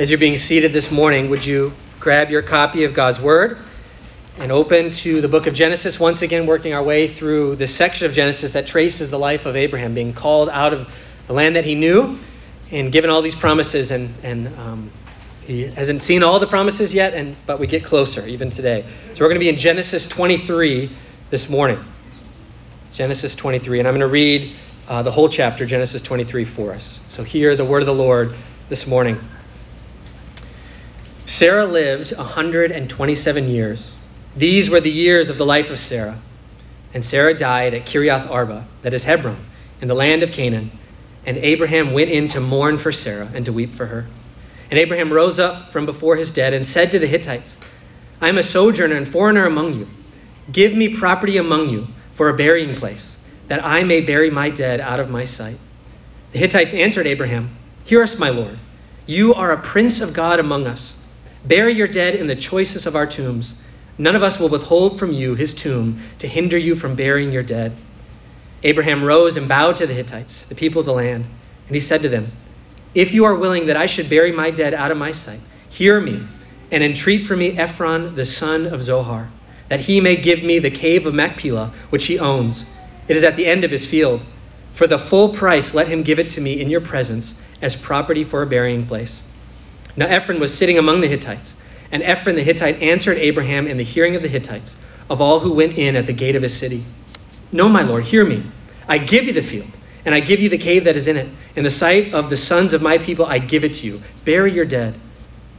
As you're being seated this morning, would you grab your copy of God's Word and open to the book of Genesis, once again working our way through this section of Genesis that traces the life of Abraham, being called out of the land that he knew and given all these promises. And, and um, he hasn't seen all the promises yet, and, but we get closer even today. So we're going to be in Genesis 23 this morning. Genesis 23. And I'm going to read uh, the whole chapter, Genesis 23, for us. So hear the word of the Lord this morning. Sarah lived 127 years. These were the years of the life of Sarah. And Sarah died at Kiriath Arba, that is Hebron, in the land of Canaan. And Abraham went in to mourn for Sarah and to weep for her. And Abraham rose up from before his dead and said to the Hittites, I am a sojourner and foreigner among you. Give me property among you for a burying place, that I may bury my dead out of my sight. The Hittites answered Abraham, Hear us, my Lord. You are a prince of God among us. Bury your dead in the choicest of our tombs. None of us will withhold from you his tomb to hinder you from burying your dead. Abraham rose and bowed to the Hittites, the people of the land, and he said to them, If you are willing that I should bury my dead out of my sight, hear me and entreat for me Ephron the son of Zohar, that he may give me the cave of Machpelah, which he owns. It is at the end of his field. For the full price, let him give it to me in your presence as property for a burying place. Now Ephron was sitting among the Hittites, and Ephron the Hittite answered Abraham in the hearing of the Hittites, of all who went in at the gate of his city. No, my lord, hear me. I give you the field, and I give you the cave that is in it. In the sight of the sons of my people, I give it to you. Bury your dead.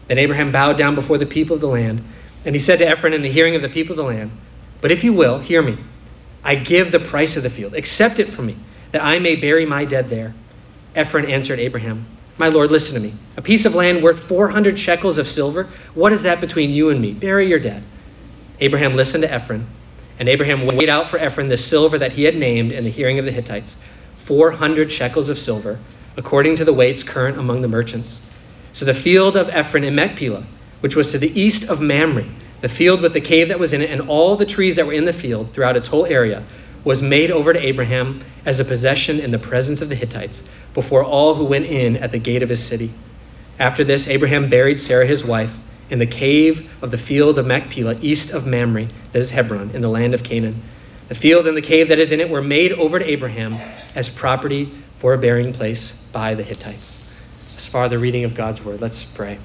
Then Abraham bowed down before the people of the land, and he said to Ephron in the hearing of the people of the land, But if you will, hear me. I give the price of the field. Accept it from me, that I may bury my dead there. Ephron answered Abraham, my lord, listen to me. A piece of land worth 400 shekels of silver? What is that between you and me? Bury your dead. Abraham listened to Ephron, and Abraham weighed out for Ephron the silver that he had named in the hearing of the Hittites 400 shekels of silver, according to the weights current among the merchants. So the field of Ephron in Machpelah, which was to the east of Mamre, the field with the cave that was in it, and all the trees that were in the field throughout its whole area, was made over to Abraham as a possession in the presence of the Hittites before all who went in at the gate of his city. After this, Abraham buried Sarah his wife in the cave of the field of Machpelah, east of Mamre, that is Hebron, in the land of Canaan. The field and the cave that is in it were made over to Abraham as property for a burying place by the Hittites. As far the reading of God's word, let's pray.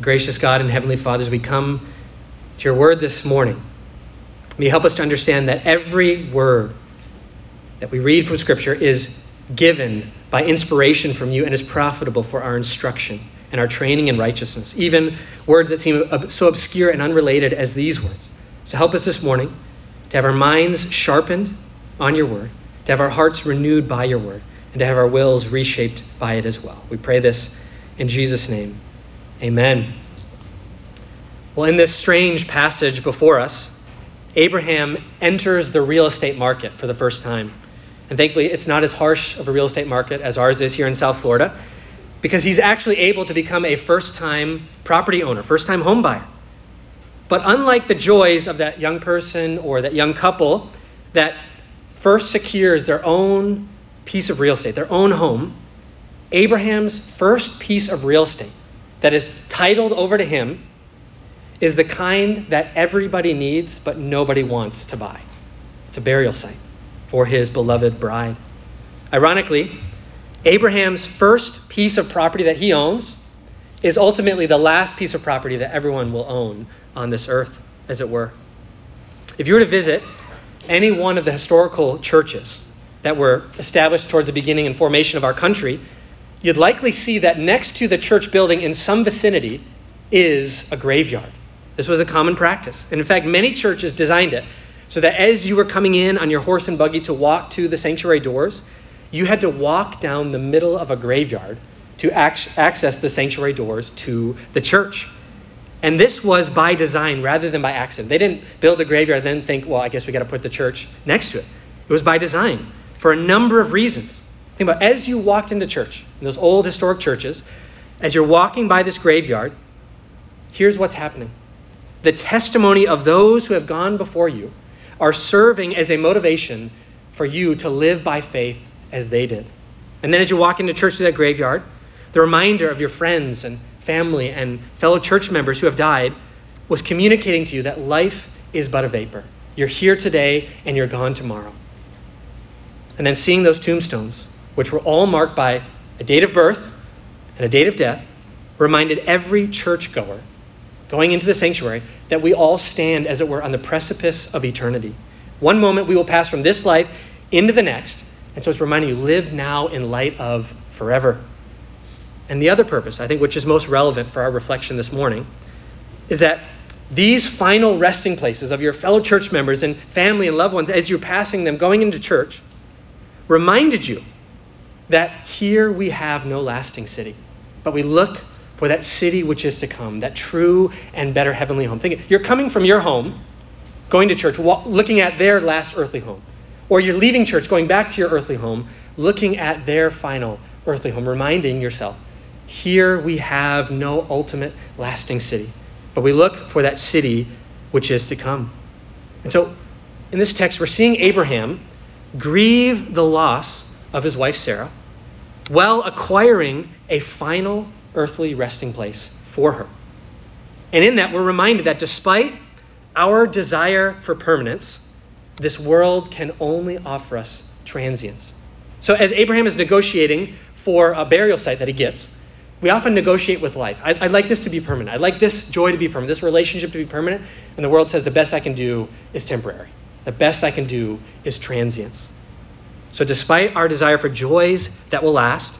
Gracious God and Heavenly Father, as we come to your word this morning, may you help us to understand that every word that we read from Scripture is given by inspiration from you and is profitable for our instruction and our training in righteousness, even words that seem so obscure and unrelated as these words. So help us this morning to have our minds sharpened on your word, to have our hearts renewed by your word, and to have our wills reshaped by it as well. We pray this in Jesus' name. Amen. Well, in this strange passage before us, Abraham enters the real estate market for the first time. And thankfully, it's not as harsh of a real estate market as ours is here in South Florida because he's actually able to become a first time property owner, first time home buyer. But unlike the joys of that young person or that young couple that first secures their own piece of real estate, their own home, Abraham's first piece of real estate that is titled over to him is the kind that everybody needs but nobody wants to buy. It's a burial site for his beloved bride. Ironically, Abraham's first piece of property that he owns is ultimately the last piece of property that everyone will own on this earth, as it were. If you were to visit any one of the historical churches that were established towards the beginning and formation of our country, you'd likely see that next to the church building in some vicinity is a graveyard. This was a common practice. And in fact, many churches designed it so that as you were coming in on your horse and buggy to walk to the sanctuary doors, you had to walk down the middle of a graveyard to access the sanctuary doors to the church. And this was by design rather than by accident. They didn't build a graveyard and then think, well, I guess we got to put the church next to it. It was by design for a number of reasons. Think about as you walked into church, in those old historic churches, as you're walking by this graveyard, here's what's happening. The testimony of those who have gone before you are serving as a motivation for you to live by faith as they did. And then as you walk into church through that graveyard, the reminder of your friends and family and fellow church members who have died was communicating to you that life is but a vapor. You're here today and you're gone tomorrow. And then seeing those tombstones, which were all marked by a date of birth and a date of death, reminded every churchgoer going into the sanctuary that we all stand, as it were, on the precipice of eternity. One moment we will pass from this life into the next. And so it's reminding you live now in light of forever. And the other purpose, I think, which is most relevant for our reflection this morning, is that these final resting places of your fellow church members and family and loved ones as you're passing them going into church reminded you that here we have no lasting city, but we look for that city which is to come, that true and better heavenly home. Think you're coming from your home, going to church, looking at their last earthly home, or you're leaving church, going back to your earthly home, looking at their final earthly home, reminding yourself, here we have no ultimate lasting city, but we look for that city which is to come. And so in this text, we're seeing Abraham grieve the loss of his wife Sarah while acquiring a final earthly resting place for her. And in that, we're reminded that despite our desire for permanence, this world can only offer us transience. So, as Abraham is negotiating for a burial site that he gets, we often negotiate with life. I'd, I'd, like this to be permanent. I'd like this joy to be permanent, this relationship to be permanent. And the world says the best I can do is temporary. The best I can do is transience. So, despite our desire for joys that will last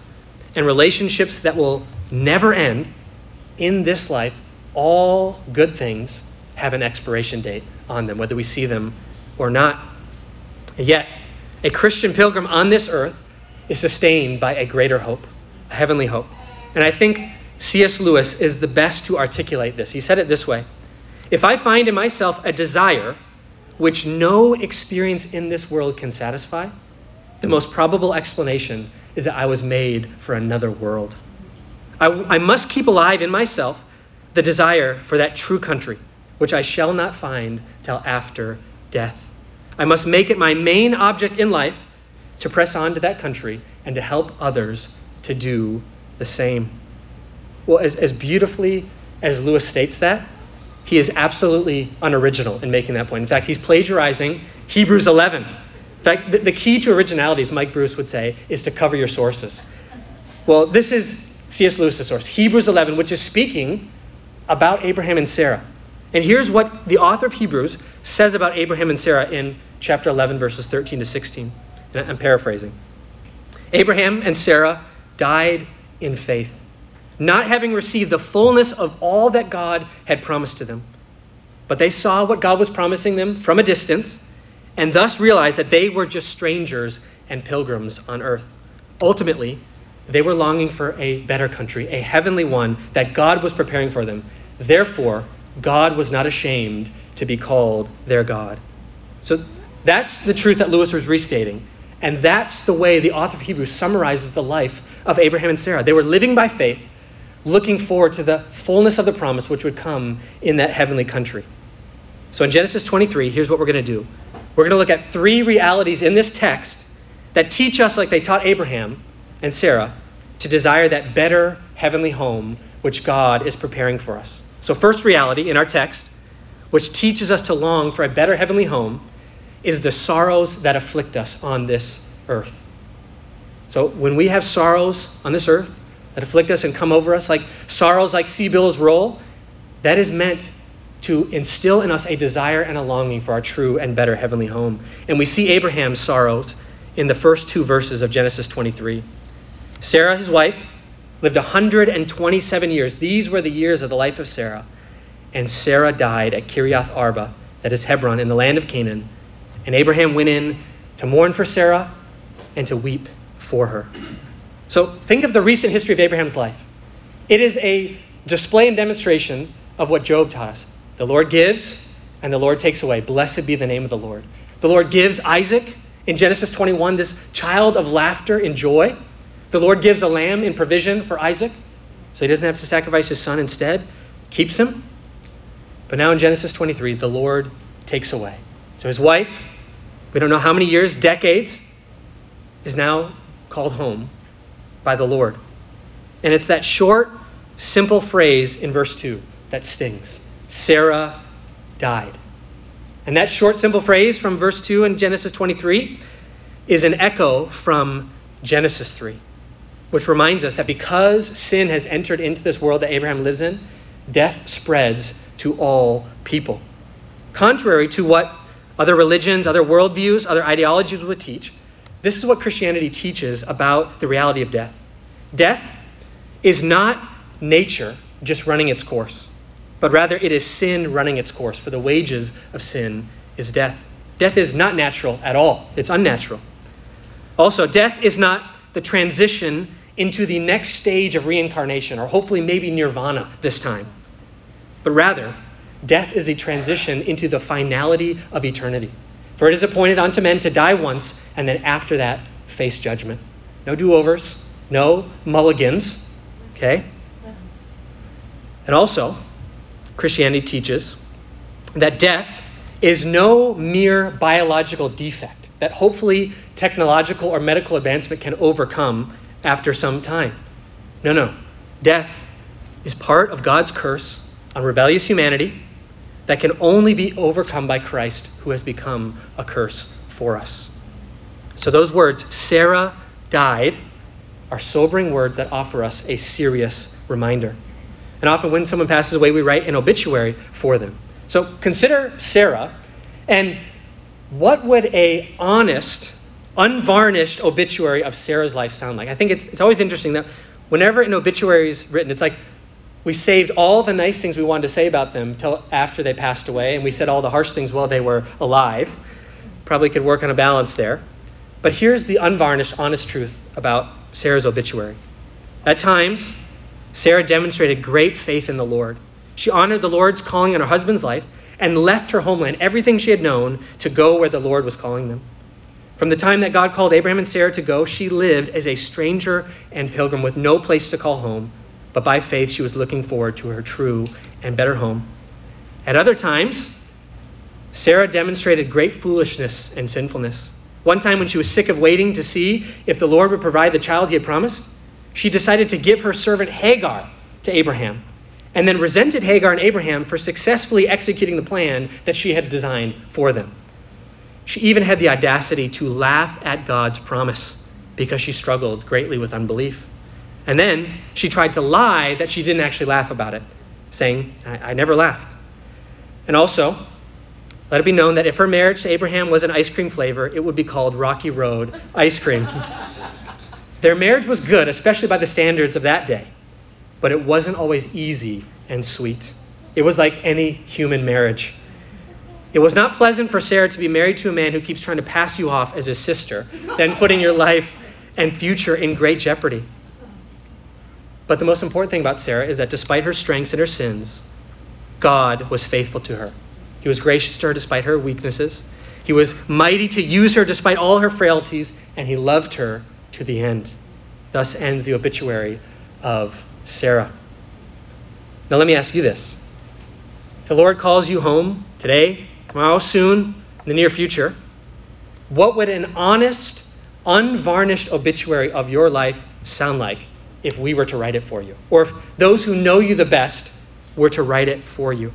and relationships that will never end, in this life, all good things have an expiration date on them, whether we see them or not. Yet, a Christian pilgrim on this earth is sustained by a greater hope, a heavenly hope. And I think C.S. Lewis is the best to articulate this. He said it this way If I find in myself a desire which no experience in this world can satisfy, the most probable explanation is that I was made for another world. I, I, must keep alive in myself the desire for that true country, which I shall not find till after death. I must make it my main object in life to press on to that country and to help others to do the same. Well, as, as beautifully as Lewis states that, he is absolutely unoriginal in making that point. In fact, he's plagiarizing Hebrews 11 In fact, the, the key to originality, as Mike Bruce would say, is to cover your sources. Well, this is C.S. Lewis's source, Hebrews 11, which is speaking about Abraham and Sarah. And here's what the author of Hebrews says about Abraham and Sarah in chapter 11, verses 13 to 16. And I'm paraphrasing. Abraham and Sarah died in faith, not having received the fullness of all that God had promised to them. But they saw what God was promising them from a distance and thus realized that they were just strangers and pilgrims on earth. Ultimately, they were longing for a better country, a heavenly one that God was preparing for them. Therefore, God was not ashamed to be called their God. So that's the truth that Lewis was restating. And that's the way the author of Hebrews summarizes the life of Abraham and Sarah. They were living by faith, looking forward to the fullness of the promise which would come in that heavenly country. So in Genesis 23, here's what we're going to do we're going to look at three realities in this text that teach us, like they taught Abraham and Sarah, to desire that better heavenly home which God is preparing for us. So, first reality in our text, which teaches us to long for a better heavenly home, is the sorrows that afflict us on this earth. So, when we have sorrows on this earth that afflict us and come over us, like sorrows like sea billows roll, that is meant to instill in us a desire and a longing for our true and better heavenly home. And we see Abraham's sorrows in the first two verses of Genesis 23. Sarah, his wife, lived 127 years. These were the years of the life of Sarah. And Sarah died at Kiriath Arba, that is Hebron, in the land of Canaan. And Abraham went in to mourn for Sarah and to weep for her. So think of the recent history of Abraham's life. It is a display and demonstration of what Job taught us. The Lord gives, and the Lord takes away. Blessed be the name of the Lord. The Lord gives Isaac in Genesis 21, this child of laughter and joy. The Lord gives a lamb in provision for Isaac, so he doesn't have to sacrifice his son instead, keeps him. But now in Genesis 23, the Lord takes away. So his wife, we don't know how many years, decades, is now called home by the Lord. And it's that short, simple phrase in verse 2 that stings Sarah died. And that short, simple phrase from verse 2 in Genesis 23 is an echo from Genesis 3, which reminds us that because sin has entered into this world that Abraham lives in, death spreads to all people. Contrary to what other religions, other worldviews, other ideologies would teach, this is what Christianity teaches about the reality of death. Death is not nature just running its course, but rather it is sin running its course, for the wages of sin is death. Death is not natural at all, it's unnatural. Also, death is not the transition into the next stage of reincarnation, or hopefully maybe nirvana this time, but rather, death is the transition into the finality of eternity. For it is appointed unto men to die once, and then after that, face judgment. No do overs, no mulligans. Okay? And also, Christianity teaches that death is no mere biological defect that hopefully technological or medical advancement can overcome after some time. No, no. Death is part of God's curse on rebellious humanity that can only be overcome by Christ, who has become a curse for us. So, those words, Sarah died, are sobering words that offer us a serious reminder. And often, when someone passes away, we write an obituary for them. So, consider Sarah, and what would a honest, unvarnished obituary of Sarah's life sound like? I think it's, it's always interesting that whenever an obituary is written, it's like we saved all the nice things we wanted to say about them till after they passed away, and we said all the harsh things while they were alive. Probably could work on a balance there. But here's the unvarnished, honest truth about Sarah's obituary. At times, Sarah demonstrated great faith in the Lord. She honored the Lord's calling in her husband's life and left her homeland, everything she had known, to go where the Lord was calling them. From the time that God called Abraham and Sarah to go, she lived as a stranger and pilgrim with no place to call home but by faith she was looking forward to her true and better home. At other times, Sarah demonstrated great foolishness and sinfulness. One time, when she was sick of waiting to see if the Lord would provide the child he had promised, she decided to give her servant Hagar to Abraham, and then resented Hagar and Abraham for successfully executing the plan that she had designed for them. She even had the audacity to laugh at God's promise because she struggled greatly with unbelief. And then she tried to lie that she didn't actually laugh about it, saying, I, I never laughed. And also, let it be known that if her marriage to Abraham was an ice cream flavor, it would be called Rocky Road ice cream. Their marriage was good, especially by the standards of that day, but it wasn't always easy and sweet. It was like any human marriage. It was not pleasant for Sarah to be married to a man who keeps trying to pass you off as his sister, then putting your life and future in great jeopardy. But the most important thing about Sarah is that despite her strengths and her sins, God was faithful to her. He was gracious to her despite her weaknesses. He was mighty to use her despite all her frailties, and he loved her to the end. Thus ends the obituary of Sarah. Now, let me ask you this. If the Lord calls you home today, tomorrow, soon, in the near future, what would an honest, unvarnished obituary of your life sound like if we were to write it for you, or if those who know you the best were to write it for you.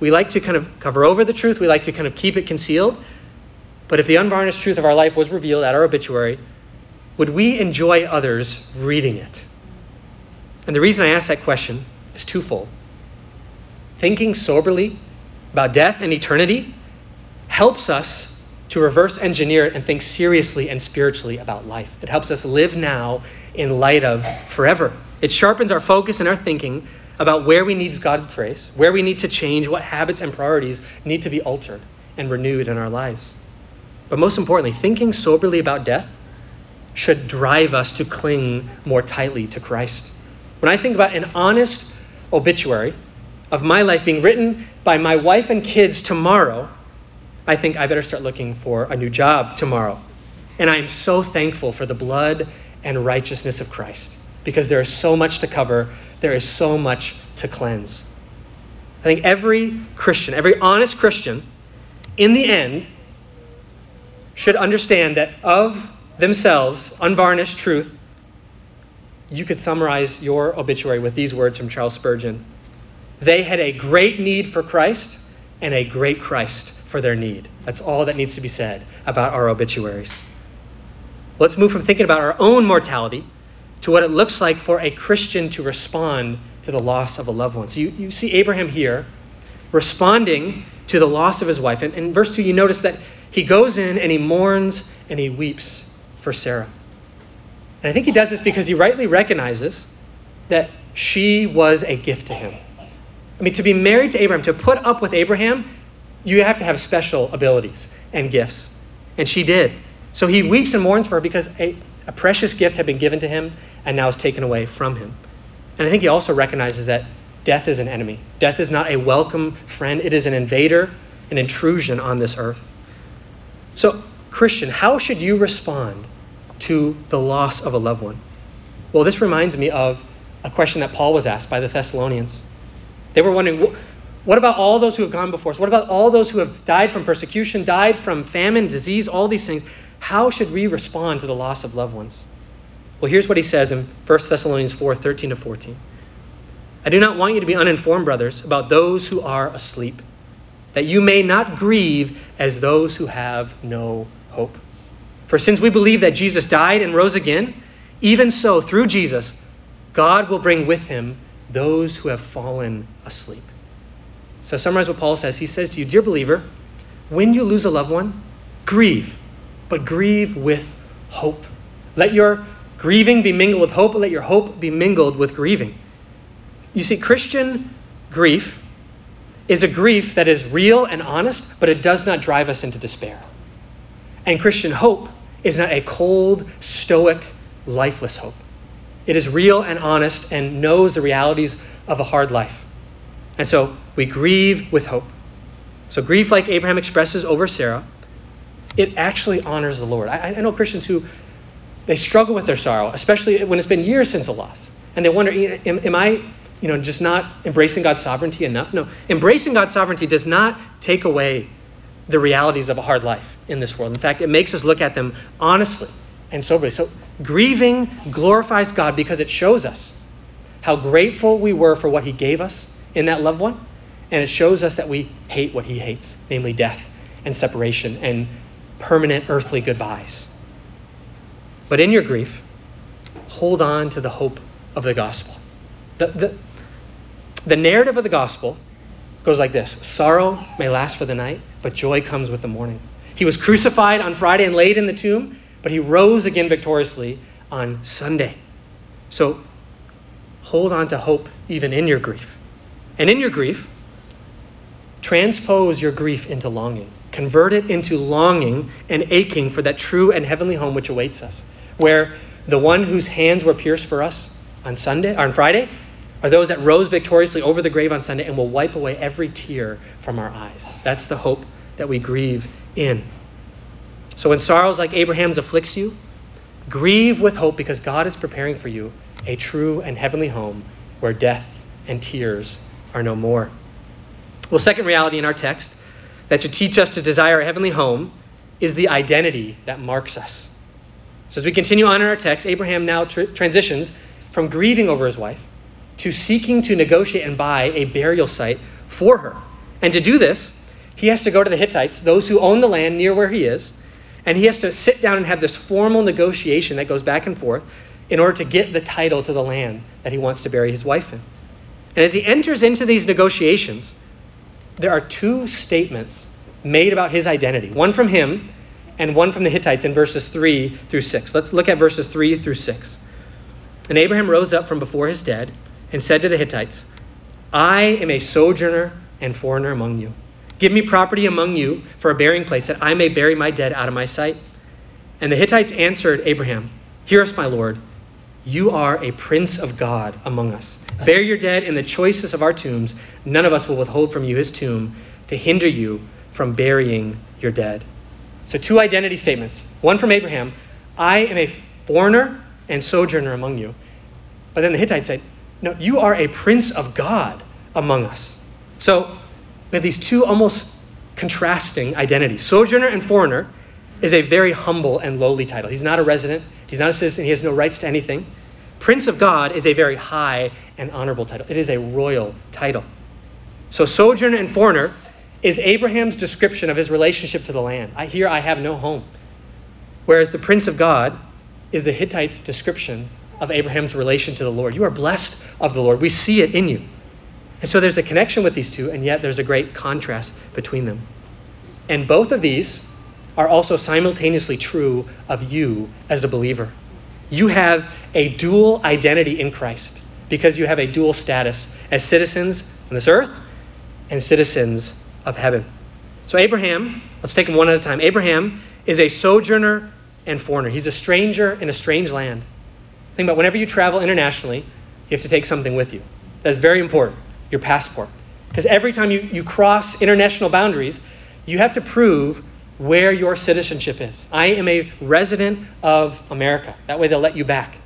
We like to kind of cover over the truth, we like to kind of keep it concealed. But if the unvarnished truth of our life was revealed at our obituary, would we enjoy others reading it? And the reason I ask that question is twofold. Thinking soberly about death and eternity helps us to reverse engineer it and think seriously and spiritually about life. It helps us live now in light of forever. It sharpens our focus and our thinking about where we need God's grace, where we need to change, what habits and priorities need to be altered and renewed in our lives. But most importantly, thinking soberly about death should drive us to cling more tightly to Christ. When I think about an honest obituary of my life being written by my wife and kids tomorrow, I think I better start looking for a new job tomorrow. And I am so thankful for the blood and righteousness of Christ because there is so much to cover, there is so much to cleanse. I think every Christian, every honest Christian, in the end, should understand that of themselves, unvarnished truth, you could summarize your obituary with these words from Charles Spurgeon They had a great need for Christ and a great Christ for their need. That's all that needs to be said about our obituaries. Let's move from thinking about our own mortality to what it looks like for a Christian to respond to the loss of a loved one. So you, you see Abraham here responding to the loss of his wife. And in verse 2, you notice that he goes in and he mourns and he weeps for Sarah. And I think he does this because he rightly recognizes that she was a gift to him. I mean, to be married to Abraham, to put up with Abraham, you have to have special abilities and gifts. And she did. So he weeps and mourns for her because a, a precious gift had been given to him and now is taken away from him. And I think he also recognizes that death is an enemy. Death is not a welcome friend, it is an invader, an intrusion on this earth. So, Christian, how should you respond to the loss of a loved one? Well, this reminds me of a question that Paul was asked by the Thessalonians. They were wondering, what about all those who have gone before us? What about all those who have died from persecution, died from famine, disease, all these things? How should we respond to the loss of loved ones? Well, here's what he says in 1 Thessalonians 4 13 to 14. I do not want you to be uninformed, brothers, about those who are asleep, that you may not grieve as those who have no hope. For since we believe that Jesus died and rose again, even so, through Jesus, God will bring with him those who have fallen asleep. So, summarize what Paul says. He says to you, Dear believer, when you lose a loved one, grieve, but grieve with hope. Let your grieving be mingled with hope, let your hope be mingled with grieving. You see, Christian grief is a grief that is real and honest, but it does not drive us into despair. And Christian hope is not a cold, stoic, lifeless hope. It is real and honest and knows the realities of a hard life. And so we grieve with hope. So, grief, like Abraham expresses over Sarah, it actually honors the Lord. I, I know Christians who they struggle with their sorrow, especially when it's been years since a loss. And they wonder, eh, am, am I you know, just not embracing God's sovereignty enough? No. Embracing God's sovereignty does not take away the realities of a hard life in this world. In fact, it makes us look at them honestly and soberly. So, grieving glorifies God because it shows us how grateful we were for what He gave us in that loved one, and it shows us that we hate what He hates, namely death and separation and permanent earthly goodbyes. But in your grief, hold on to the hope of the gospel. The, the, the narrative of the gospel goes like this Sorrow may last for the night, but joy comes with the morning. He was crucified on Friday and laid in the tomb, but he rose again victoriously on Sunday. So hold on to hope even in your grief. And in your grief, transpose your grief into longing. Convert it into longing and aching for that true and heavenly home which awaits us, where the one whose hands were pierced for us on Sunday, or on Friday, are those that rose victoriously over the grave on Sunday and will wipe away every tear from our eyes. That's the hope that we grieve in. So when sorrows like Abraham's afflicts you, grieve with hope because God is preparing for you a true and heavenly home where death and tears are no more. Well, second reality in our text that should teach us to desire a heavenly home is the identity that marks us. So as we continue on in our text, Abraham now tr- transitions from grieving over his wife to seeking to negotiate and buy a burial site for her. And to do this, he has to go to the Hittites, those who own the land near where he is, and he has to sit down and have this formal negotiation that goes back and forth in order to get the title to the land that he wants to bury his wife in. And as he enters into these negotiations, there are two statements made about his identity one from him and one from the Hittites in verses 3 through 6. Let's look at verses 3 through 6. And Abraham rose up from before his dead and said to the Hittites, I am a sojourner and foreigner among you. Give me property among you for a burying place, that I may bury my dead out of my sight. And the Hittites answered Abraham, Hear us, my lord. You are a prince of God among us. Bury your dead in the choicest of our tombs. None of us will withhold from you his tomb to hinder you from burying your dead. So, two identity statements. One from Abraham I am a foreigner and sojourner among you. But then the Hittites said, No, you are a prince of God among us. So, we have these two almost contrasting identities sojourner and foreigner. is a very humble and lowly title. He's not a resident, he's not a citizen, he has no rights to anything. Prince of God is a very high and honorable title. It is a royal title. So, sojourner and foreigner is Abraham's description of his relationship to the land. I, here I have no home. Whereas the Prince of God is the Hittite's description of Abraham's relation to the Lord. You are blessed of the Lord. We see it in you. And so there's a connection with these two, and yet there's a great contrast between them. And both of these are also simultaneously true of you as a believer. You have a dual identity in Christ because you have a dual status as citizens on this earth and citizens of heaven. So, Abraham, let's take them one at a time. Abraham is a sojourner and foreigner, he's a stranger in a strange land. Think about whenever you travel internationally, you have to take something with you. That's very important your passport. Because every time you, you cross international boundaries, you have to prove where your citizenship is. I am a resident of America. That way they'll let you back.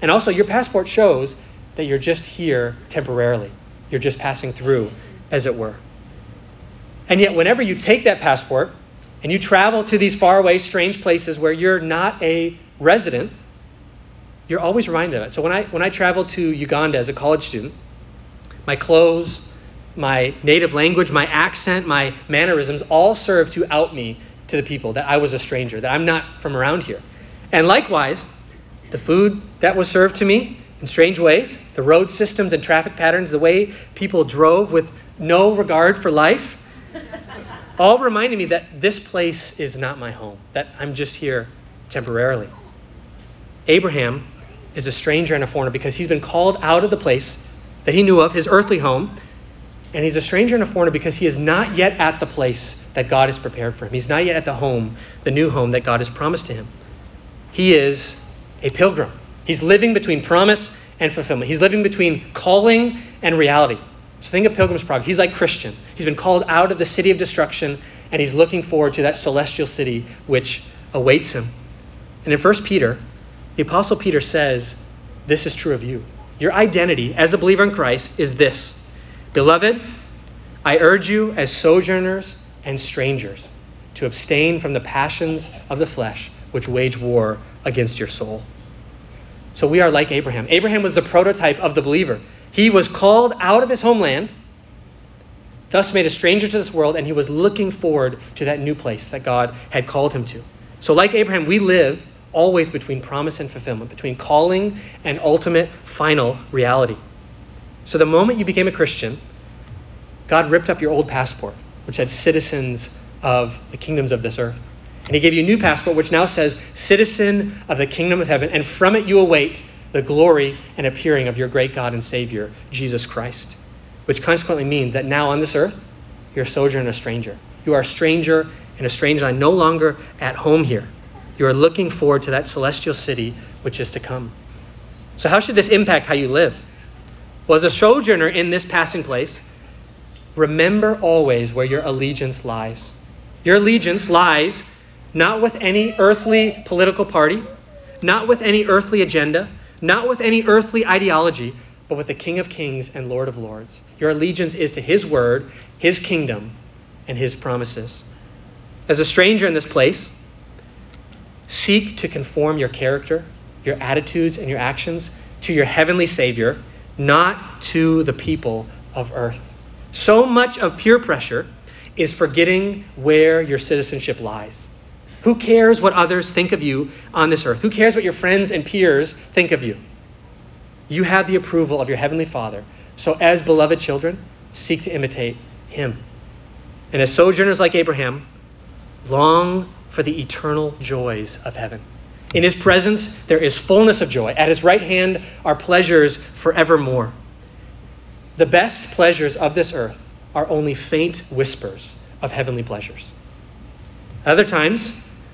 And also, your passport shows that you're just here temporarily. You're just passing through, as it were. And yet, whenever you take that passport and you travel to these faraway, strange places where you're not a resident, you're always reminded of it. So when I when I traveled to Uganda as a college student, my clothes, my native language, my accent, my mannerisms all serve to out me to the people that I was a stranger, that I'm not from around here. And likewise, the food that was served to me in strange ways, the road systems and traffic patterns, the way people drove with no regard for life, all reminded me that this place is not my home, that I'm just here temporarily. Abraham is a stranger and a foreigner because he's been called out of the place that he knew of, his earthly home, and he's a stranger and a foreigner because he is not yet at the place that God has prepared for him. He's not yet at the home, the new home that God has promised to him. He is a pilgrim. He's living between promise and fulfillment. He's living between calling and reality. So think of Pilgrim's Progress. He's like Christian. He's been called out of the city of destruction, and he's looking forward to that celestial city which awaits him. And in 1 Peter, the Apostle Peter says, This is true of you. Your identity as a believer in Christ is this Beloved, I urge you as sojourners and strangers to abstain from the passions of the flesh which wage war against your soul. So we are like Abraham. Abraham was the prototype of the believer. He was called out of his homeland, thus made a stranger to this world, and he was looking forward to that new place that God had called him to. So, like Abraham, we live always between promise and fulfillment, between calling and ultimate final reality. So the moment you became a Christian, God ripped up your old passport, which had citizens of the kingdoms of this earth. And he gave you a new passport, which now says citizen of the kingdom of heaven, and from it you await the glory and appearing of your great God and Savior, Jesus Christ. Which consequently means that now on this earth, you're a sojourner and a stranger. You are a stranger in a strange land, no longer at home here. You are looking forward to that celestial city which is to come. So, how should this impact how you live? Well, as a sojourner in this passing place, remember always where your allegiance lies. Your allegiance lies not with any earthly political party, not with any earthly agenda, not with any earthly ideology, but with the King of Kings and Lord of Lords. Your allegiance is to His word, His kingdom, and His promises. As a stranger in this place, Seek to conform your character, your attitudes, and your actions to your heavenly Savior, not to the people of earth. So much of peer pressure is forgetting where your citizenship lies. Who cares what others think of you on this earth? Who cares what your friends and peers think of you? You have the approval of your Heavenly Father. So, as beloved children, seek to imitate Him. And as sojourners like Abraham, long for the eternal joys of heaven. In his presence, there is fullness of joy. At his right hand are pleasures forevermore. The best pleasures of this earth are only faint whispers of heavenly pleasures. Other times,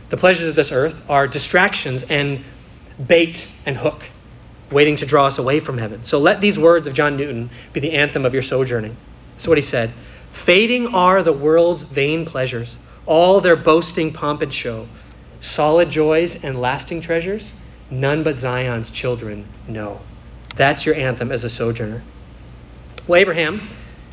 the pleasures of this earth are distractions and bait and hook, waiting to draw us away from heaven. So let these words of John Newton be the anthem of your sojourning. So what he said Fading are the world's vain pleasures all their boasting pomp and show, solid joys and lasting treasures, none but Zion's children know. That's your anthem as a sojourner. Well, Abraham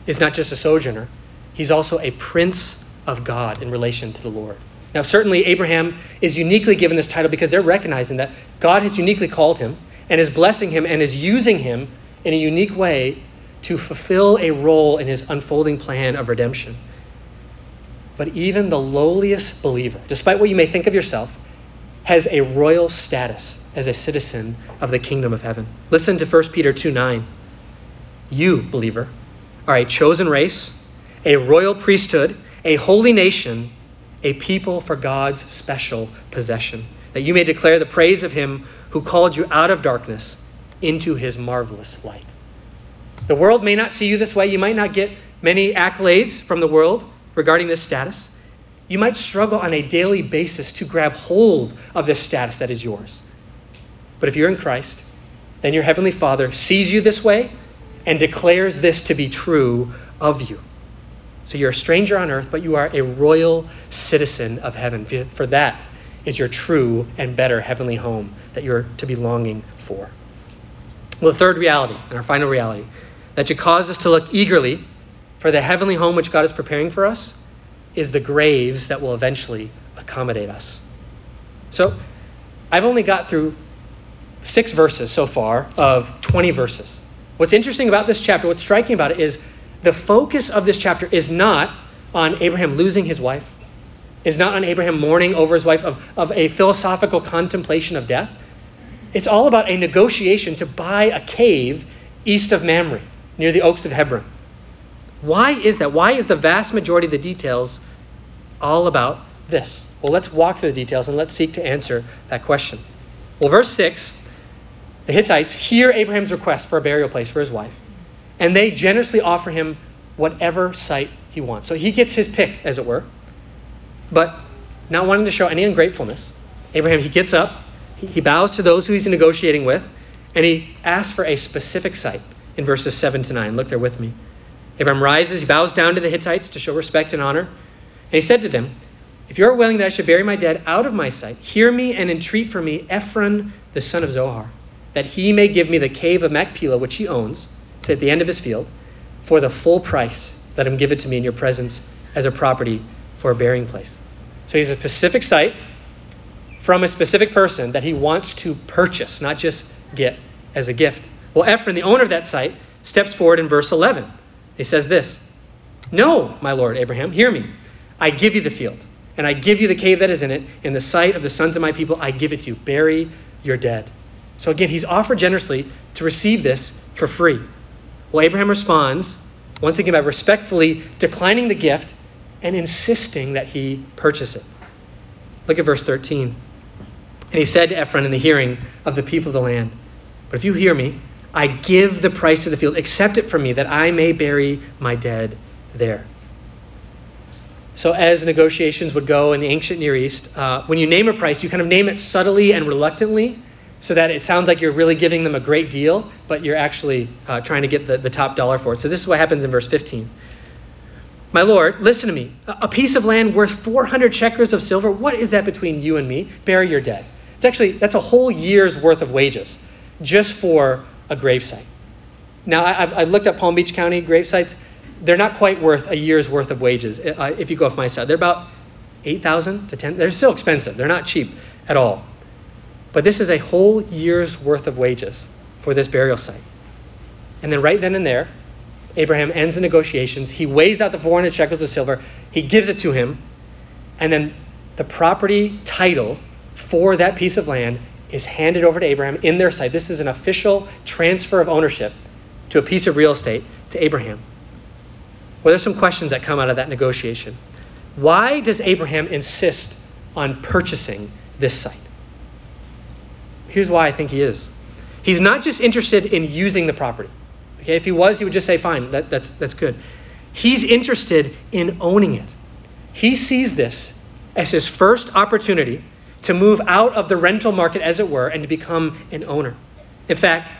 is not just a sojourner, he's also a prince of God in relation to the Lord. Now, certainly, Abraham is uniquely given this title because they're recognizing that God has uniquely called him and is blessing him and is using him in a unique way to fulfill a role in his unfolding plan of redemption. But even the lowliest believer, despite what you may think of yourself, has a royal status as a citizen of the kingdom of heaven. Listen to 1 Peter 2 9. You, believer, are a chosen race, a royal priesthood, a holy nation, a people for God's special possession, that you may declare the praise of him who called you out of darkness into his marvelous light. The world may not see you this way. You might not get many accolades from the world regarding this status. You might struggle on a daily basis to grab hold of this status that is yours. But if you're in Christ, then your Heavenly Father sees you this way and declares this to be true of you. So you're a stranger on earth, but you are a royal citizen of heaven. For that is your true and better heavenly home that you're to be longing for. Well, the third reality, and our final reality, that should cause us to look eagerly for the heavenly home which God is preparing for us, is the graves that will eventually accommodate us. So I've only got through six verses so far of 20 verses. What's interesting about this chapter, what's striking about it, is the focus of this chapter is not on Abraham losing his wife, is not on Abraham mourning over his wife, of, of a philosophical contemplation of death. It's all about a negotiation to buy a cave east of Mamre, near the Oaks of Hebron. Why is that? Why is the vast majority of the details all about this? Well, let's walk through the details and let's seek to answer that question. Well, verse 6 the Hittites hear Abraham's request for a burial place for his wife, and they generously offer him whatever site he wants. So he gets his pick, as it were, but not wanting to show any ungratefulness. Abraham, he gets up, he bows to those who he's negotiating with, and he asks for a specific site in verses 7 to 9. Look there with me. Abraham rises, he bows down to the Hittites to show respect and honor. And he said to them, If you are willing that I should bury my dead out of my sight, hear me and entreat for me Ephron the son of Zohar, that he may give me the cave of Machpelah, which he owns, it's at the end of his field, for the full price. Let him give it to me in your presence as a property for a burying place. So he's a specific site from a specific person that he wants to purchase, not just get as a gift. Well, Ephron, the owner of that site, steps forward in verse 11. He says this No, my lord Abraham, hear me. I give you the field, and I give you the cave that is in it. In the sight of the sons of my people, I give it to you. Bury your dead. So again, he's offered generously to receive this for free. Well, Abraham responds, once again, by respectfully declining the gift and insisting that he purchase it. Look at verse 13. And he said to Ephron in the hearing of the people of the land, But if you hear me, I give the price of the field. Accept it from me, that I may bury my dead there. So, as negotiations would go in the ancient Near East, uh, when you name a price, you kind of name it subtly and reluctantly so that it sounds like you're really giving them a great deal, but you're actually uh, trying to get the, the top dollar for it. So, this is what happens in verse 15. My Lord, listen to me. A piece of land worth 400 shekels of silver, what is that between you and me? Bury your dead. It's actually, that's a whole year's worth of wages just for a gravesite. Now, I, I looked up Palm Beach County gravesites. They're not quite worth a year's worth of wages uh, if you go off my side. They're about 8,000 to 10. They're still expensive. They're not cheap at all. But this is a whole year's worth of wages for this burial site. And then right then and there, Abraham ends the negotiations. He weighs out the 400 shekels of silver. He gives it to him. And then the property title for that piece of land is handed over to Abraham in their sight. This is an official transfer of ownership to a piece of real estate to Abraham. Well, there's some questions that come out of that negotiation. Why does Abraham insist on purchasing this site? Here's why I think he is. He's not just interested in using the property. Okay, if he was, he would just say, fine, that, that's, that's good. He's interested in owning it. He sees this as his first opportunity to move out of the rental market, as it were, and to become an owner. In fact,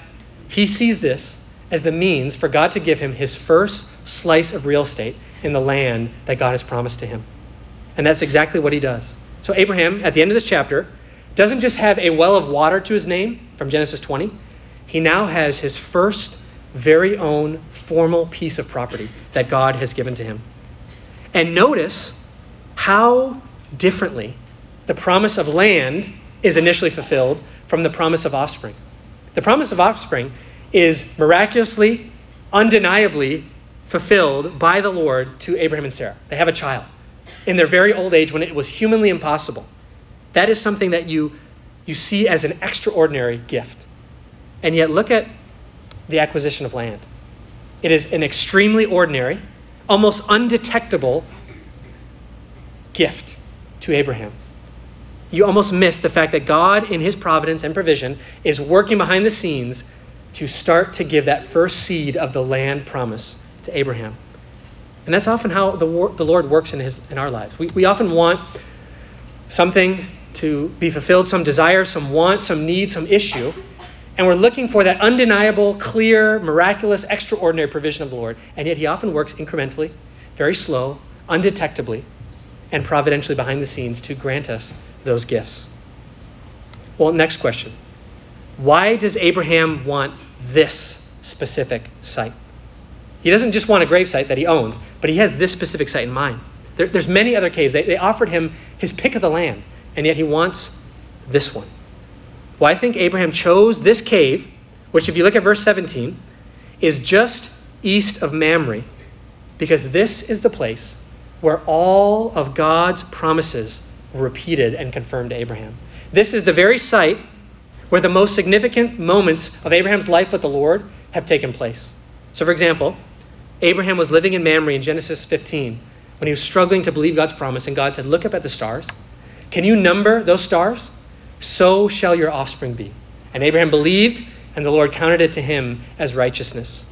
he sees this as the means for God to give him his first slice of real estate in the land that God has promised to him. And that's exactly what he does. So, Abraham, at the end of this chapter, doesn't just have a well of water to his name from Genesis 20, he now has his first very own formal piece of property that God has given to him. And notice how differently. The promise of land is initially fulfilled from the promise of offspring. The promise of offspring is miraculously, undeniably fulfilled by the Lord to Abraham and Sarah. They have a child in their very old age when it was humanly impossible. That is something that you, you see as an extraordinary gift. And yet, look at the acquisition of land. It is an extremely ordinary, almost undetectable gift to Abraham. You almost miss the fact that God, in his providence and provision, is working behind the scenes to start to give that first seed of the land promise to Abraham. And that's often how the, the Lord works in, his, in our lives. We, we often want something to be fulfilled, some desire, some want, some need, some issue. And we're looking for that undeniable, clear, miraculous, extraordinary provision of the Lord. And yet he often works incrementally, very slow, undetectably, and providentially behind the scenes to grant us those gifts. Well, next question. Why does Abraham want this specific site? He doesn't just want a grave site that he owns, but he has this specific site in mind. There, there's many other caves. They, they offered him his pick of the land, and yet he wants this one. Well, I think Abraham chose this cave, which, if you look at verse 17, is just east of Mamre, because this is the place where all of God's promises repeated and confirmed to Abraham. This is the very site where the most significant moments of Abraham's life with the Lord have taken place. So, for example, Abraham was living in Mamre in Genesis 15 when he was struggling to believe God's promise, and God said, Look up at the stars. Can you number those stars? So shall your offspring be. And Abraham believed, and the Lord counted it to him as righteousness.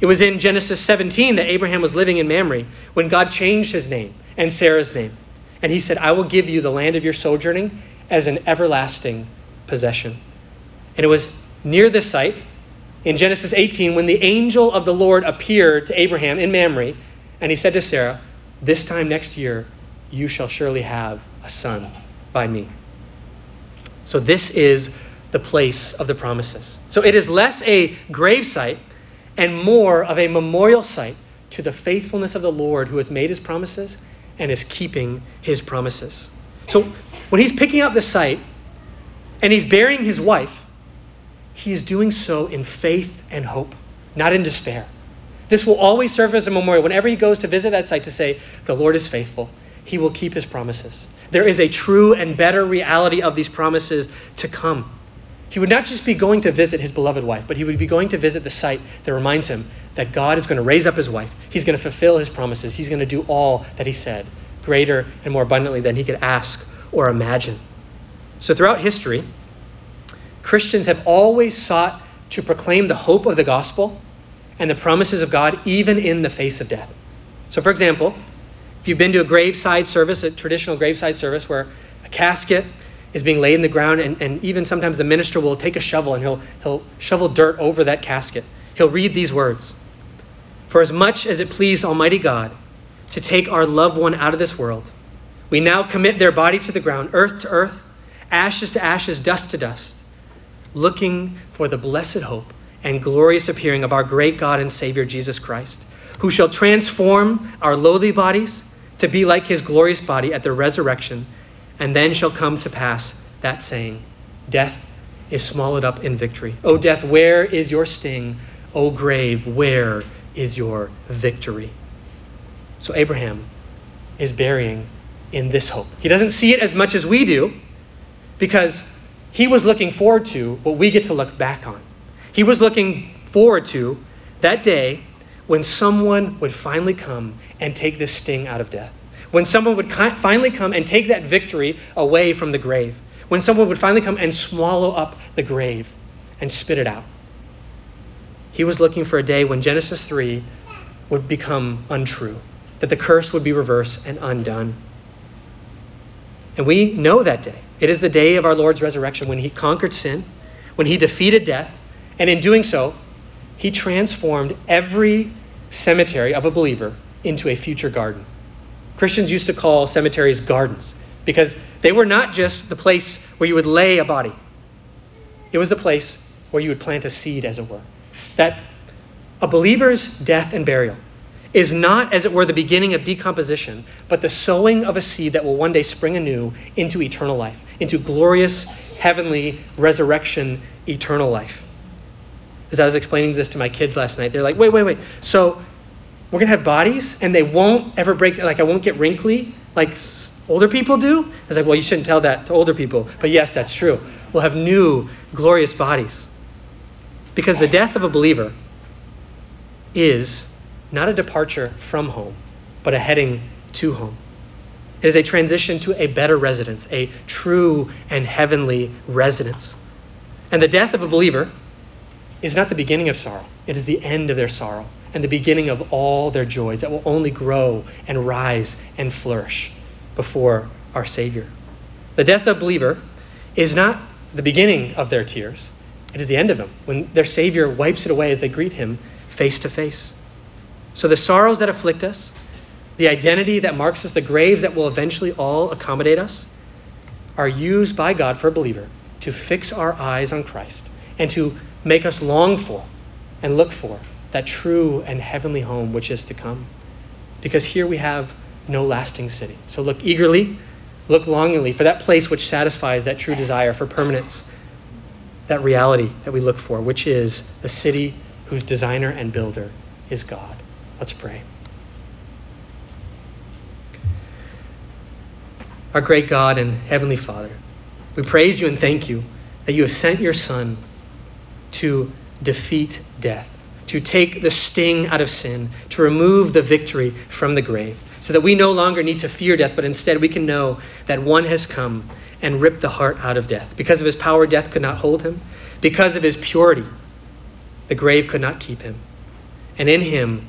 It was in Genesis 17 that Abraham was living in Mamre when God changed his name and Sarah's name. And he said, I will give you the land of your sojourning as an everlasting possession. And it was near this site in Genesis 18 when the angel of the Lord appeared to Abraham in Mamre, and he said to Sarah, This time next year you shall surely have a son by me. So this is the place of the promises. So it is less a grave site and more of a memorial site to the faithfulness of the Lord who has made his promises and is keeping his promises. So when he's picking up the site and he's burying his wife, he is doing so in faith and hope, not in despair. This will always serve as a memorial whenever he goes to visit that site to say, The Lord is faithful. He will keep his promises. There is a true and better reality of these promises to come. He would not just be going to visit his beloved wife, but he would be going to visit the site that reminds him that God is going to raise up his wife. He's going to fulfill his promises. He's going to do all that he said, greater and more abundantly than he could ask or imagine. So throughout history, Christians have always sought to proclaim the hope of the gospel and the promises of God even in the face of death. So, for example, if you've been to a graveside service, a traditional graveside service where a casket is being laid in the ground, and, and even sometimes the minister will take a shovel and he'll, he'll shovel dirt over that casket. He'll read these words For as much as it pleased Almighty God to take our loved one out of this world, we now commit their body to the ground, earth to earth, ashes to ashes, dust to dust looking for the blessed hope and glorious appearing of our great God and Savior Jesus Christ, who shall transform our lowly bodies to be like his glorious body at the resurrection, and then shall come to pass that saying, Death is swallowed up in victory. O death, where is your sting? O grave, where is your victory? So Abraham is burying in this hope. He doesn't see it as much as we do because he was looking forward to what we get to look back on. He was looking forward to that day when someone would finally come and take this sting out of death. When someone would finally come and take that victory away from the grave. When someone would finally come and swallow up the grave and spit it out. He was looking for a day when Genesis 3 would become untrue, that the curse would be reversed and undone. And we know that day. It is the day of our Lord's resurrection when he conquered sin, when he defeated death, and in doing so, he transformed every cemetery of a believer into a future garden. Christians used to call cemeteries gardens because they were not just the place where you would lay a body, it was the place where you would plant a seed, as it were. That a believer's death and burial is not, as it were, the beginning of decomposition, but the sowing of a seed that will one day spring anew into eternal life, into glorious, heavenly resurrection, eternal life. As I was explaining this to my kids last night, they're like, wait, wait, wait. So we're going to have bodies and they won't ever break, like, I won't get wrinkly like older people do? I was like, well, you shouldn't tell that to older people. But yes, that's true. We'll have new, glorious bodies. Because the death of a believer is not a departure from home, but a heading to home. It is a transition to a better residence, a true and heavenly residence. And the death of a believer is not the beginning of sorrow, it is the end of their sorrow and the beginning of all their joys that will only grow and rise and flourish before our Savior. The death of a believer is not the beginning of their tears, it is the end of them when their Savior wipes it away as they greet Him face to face. So the sorrows that afflict us, the identity that marks us, the graves that will eventually all accommodate us, are used by God for a believer to fix our eyes on Christ and to make us long for and look for that true and heavenly home which is to come. Because here we have no lasting city. So look eagerly, look longingly for that place which satisfies that true desire for permanence, that reality that we look for, which is the city whose designer and builder is God. Let's pray. Our great God and Heavenly Father, we praise you and thank you that you have sent your Son to defeat death, to take the sting out of sin, to remove the victory from the grave, so that we no longer need to fear death, but instead we can know that one has come and ripped the heart out of death. Because of his power, death could not hold him. Because of his purity, the grave could not keep him. And in him,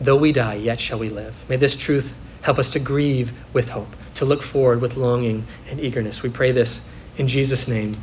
Though we die, yet shall we live. May this truth help us to grieve with hope, to look forward with longing and eagerness. We pray this in Jesus' name.